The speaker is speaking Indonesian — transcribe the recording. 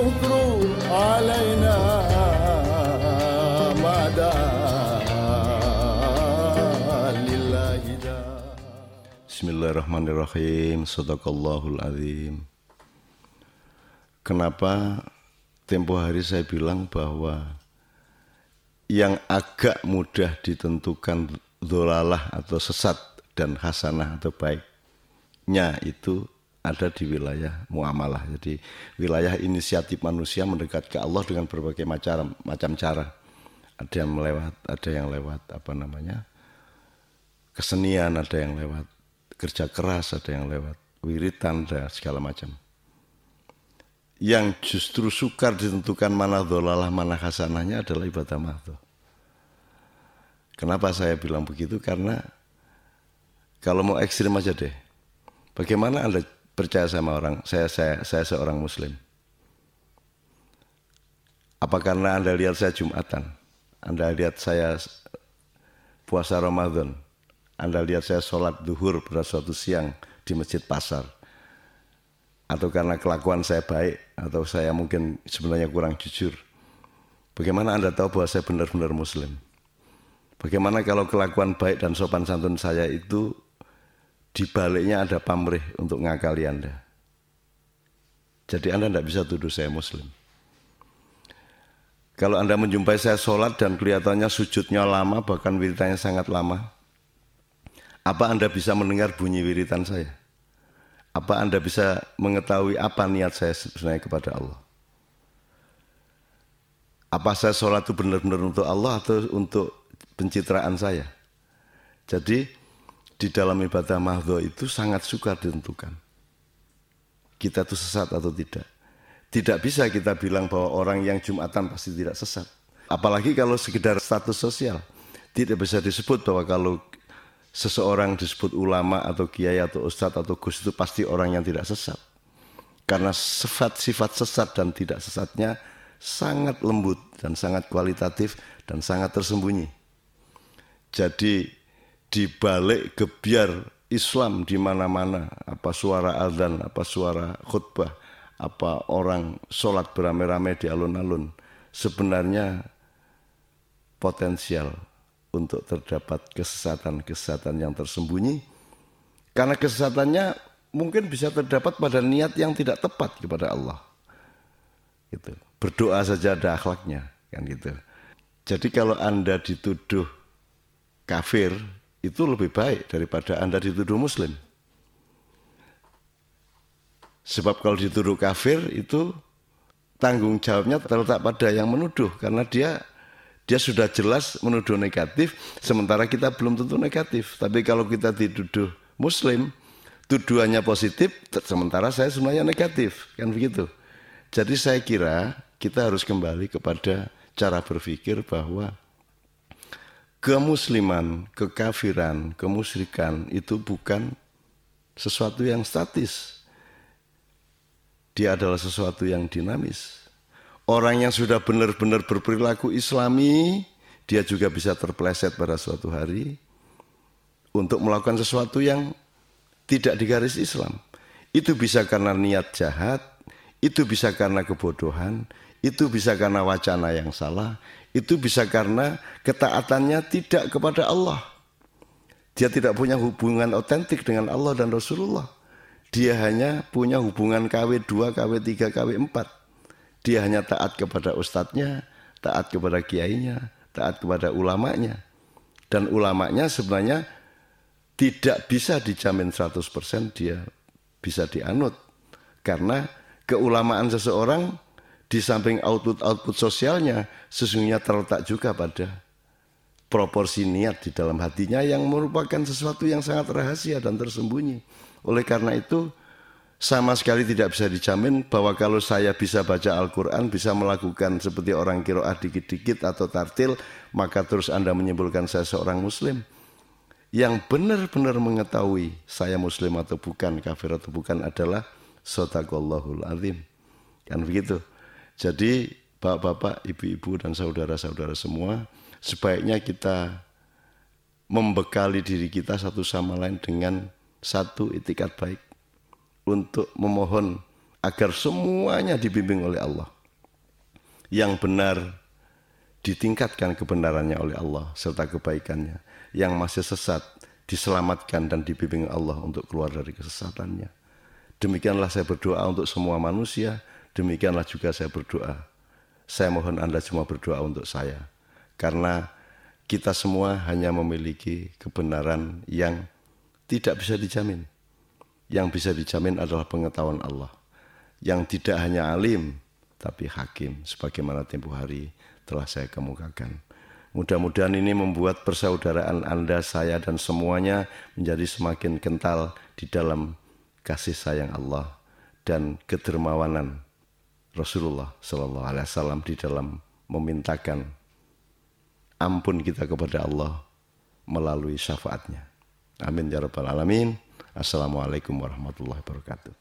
العذر علينا ما دعا لله داع Bismillahirrahmanirrahim. Sadaqallahul azim. Kenapa tempo hari saya bilang bahwa yang agak mudah ditentukan dolalah atau sesat dan hasanah atau baiknya itu ada di wilayah muamalah. Jadi wilayah inisiatif manusia mendekat ke Allah dengan berbagai macam macam cara. Ada yang lewat, ada yang lewat apa namanya? kesenian, ada yang lewat kerja keras, ada yang lewat wiritan dan segala macam. Yang justru sukar ditentukan mana dolalah, mana hasanahnya adalah ibadah mahdoh. Kenapa saya bilang begitu? Karena kalau mau ekstrim aja deh. Bagaimana Anda percaya sama orang, saya, saya, saya seorang muslim. Apa karena Anda lihat saya Jumatan? Anda lihat saya puasa Ramadan? Anda lihat saya sholat duhur pada suatu siang di masjid pasar. Atau karena kelakuan saya baik, atau saya mungkin sebenarnya kurang jujur. Bagaimana Anda tahu bahwa saya benar-benar muslim? Bagaimana kalau kelakuan baik dan sopan santun saya itu di baliknya ada pamrih untuk ngakali Anda? Jadi Anda tidak bisa tuduh saya muslim. Kalau Anda menjumpai saya sholat dan kelihatannya sujudnya lama, bahkan wiritanya sangat lama, apa Anda bisa mendengar bunyi wiritan saya? Apa Anda bisa mengetahui apa niat saya sebenarnya kepada Allah? Apa saya sholat itu benar-benar untuk Allah atau untuk pencitraan saya? Jadi di dalam ibadah mahdoh itu sangat sukar ditentukan. Kita itu sesat atau tidak. Tidak bisa kita bilang bahwa orang yang Jumatan pasti tidak sesat. Apalagi kalau sekedar status sosial. Tidak bisa disebut bahwa kalau seseorang disebut ulama atau kiai atau ustadz atau gus itu pasti orang yang tidak sesat. Karena sifat-sifat sesat dan tidak sesatnya sangat lembut dan sangat kualitatif dan sangat tersembunyi. Jadi di balik gebiar Islam di mana-mana, apa suara azan, apa suara khutbah, apa orang sholat beramai-ramai di alun-alun, sebenarnya potensial untuk terdapat kesesatan-kesesatan yang tersembunyi. Karena kesesatannya mungkin bisa terdapat pada niat yang tidak tepat kepada Allah. Gitu. Berdoa saja ada akhlaknya kan gitu. Jadi kalau anda dituduh kafir itu lebih baik daripada anda dituduh muslim sebab kalau dituduh kafir itu tanggung jawabnya terletak pada yang menuduh karena dia dia sudah jelas menuduh negatif, sementara kita belum tentu negatif. Tapi kalau kita dituduh Muslim, tuduhannya positif, sementara saya sebenarnya negatif, kan begitu. Jadi saya kira kita harus kembali kepada cara berpikir bahwa kemusliman, kekafiran, kemusyrikan itu bukan sesuatu yang statis. Dia adalah sesuatu yang dinamis. Orang yang sudah benar-benar berperilaku islami, dia juga bisa terpleset pada suatu hari untuk melakukan sesuatu yang tidak digaris Islam. Itu bisa karena niat jahat, itu bisa karena kebodohan, itu bisa karena wacana yang salah, itu bisa karena ketaatannya tidak kepada Allah. Dia tidak punya hubungan otentik dengan Allah dan Rasulullah. Dia hanya punya hubungan KW2, KW3, KW4. Dia hanya taat kepada ustadznya, taat kepada kiainya, taat kepada ulamanya. Dan ulamanya sebenarnya tidak bisa dijamin 100% dia bisa dianut. Karena keulamaan seseorang di samping output-output sosialnya sesungguhnya terletak juga pada proporsi niat di dalam hatinya yang merupakan sesuatu yang sangat rahasia dan tersembunyi. Oleh karena itu sama sekali tidak bisa dijamin bahwa kalau saya bisa baca Al-Quran, bisa melakukan seperti orang kiroah dikit-dikit atau tartil, maka terus Anda menyimpulkan saya seorang muslim. Yang benar-benar mengetahui saya muslim atau bukan, kafir atau bukan adalah sotaqallahul azim. Kan begitu. Jadi bapak-bapak, ibu-ibu dan saudara-saudara semua, sebaiknya kita membekali diri kita satu sama lain dengan satu itikat baik untuk memohon agar semuanya dibimbing oleh Allah. Yang benar ditingkatkan kebenarannya oleh Allah serta kebaikannya. Yang masih sesat diselamatkan dan dibimbing Allah untuk keluar dari kesesatannya. Demikianlah saya berdoa untuk semua manusia, demikianlah juga saya berdoa. Saya mohon Anda semua berdoa untuk saya. Karena kita semua hanya memiliki kebenaran yang tidak bisa dijamin. Yang bisa dijamin adalah pengetahuan Allah. Yang tidak hanya alim, tapi hakim. Sebagaimana tempoh hari telah saya kemukakan. Mudah-mudahan ini membuat persaudaraan Anda, saya, dan semuanya menjadi semakin kental di dalam kasih sayang Allah dan kedermawanan Rasulullah Sallallahu Alaihi Wasallam di dalam memintakan ampun kita kepada Allah melalui syafaatnya. Amin ya rabbal alamin. Assalamualaikum warahmatullahi wabarakatuh.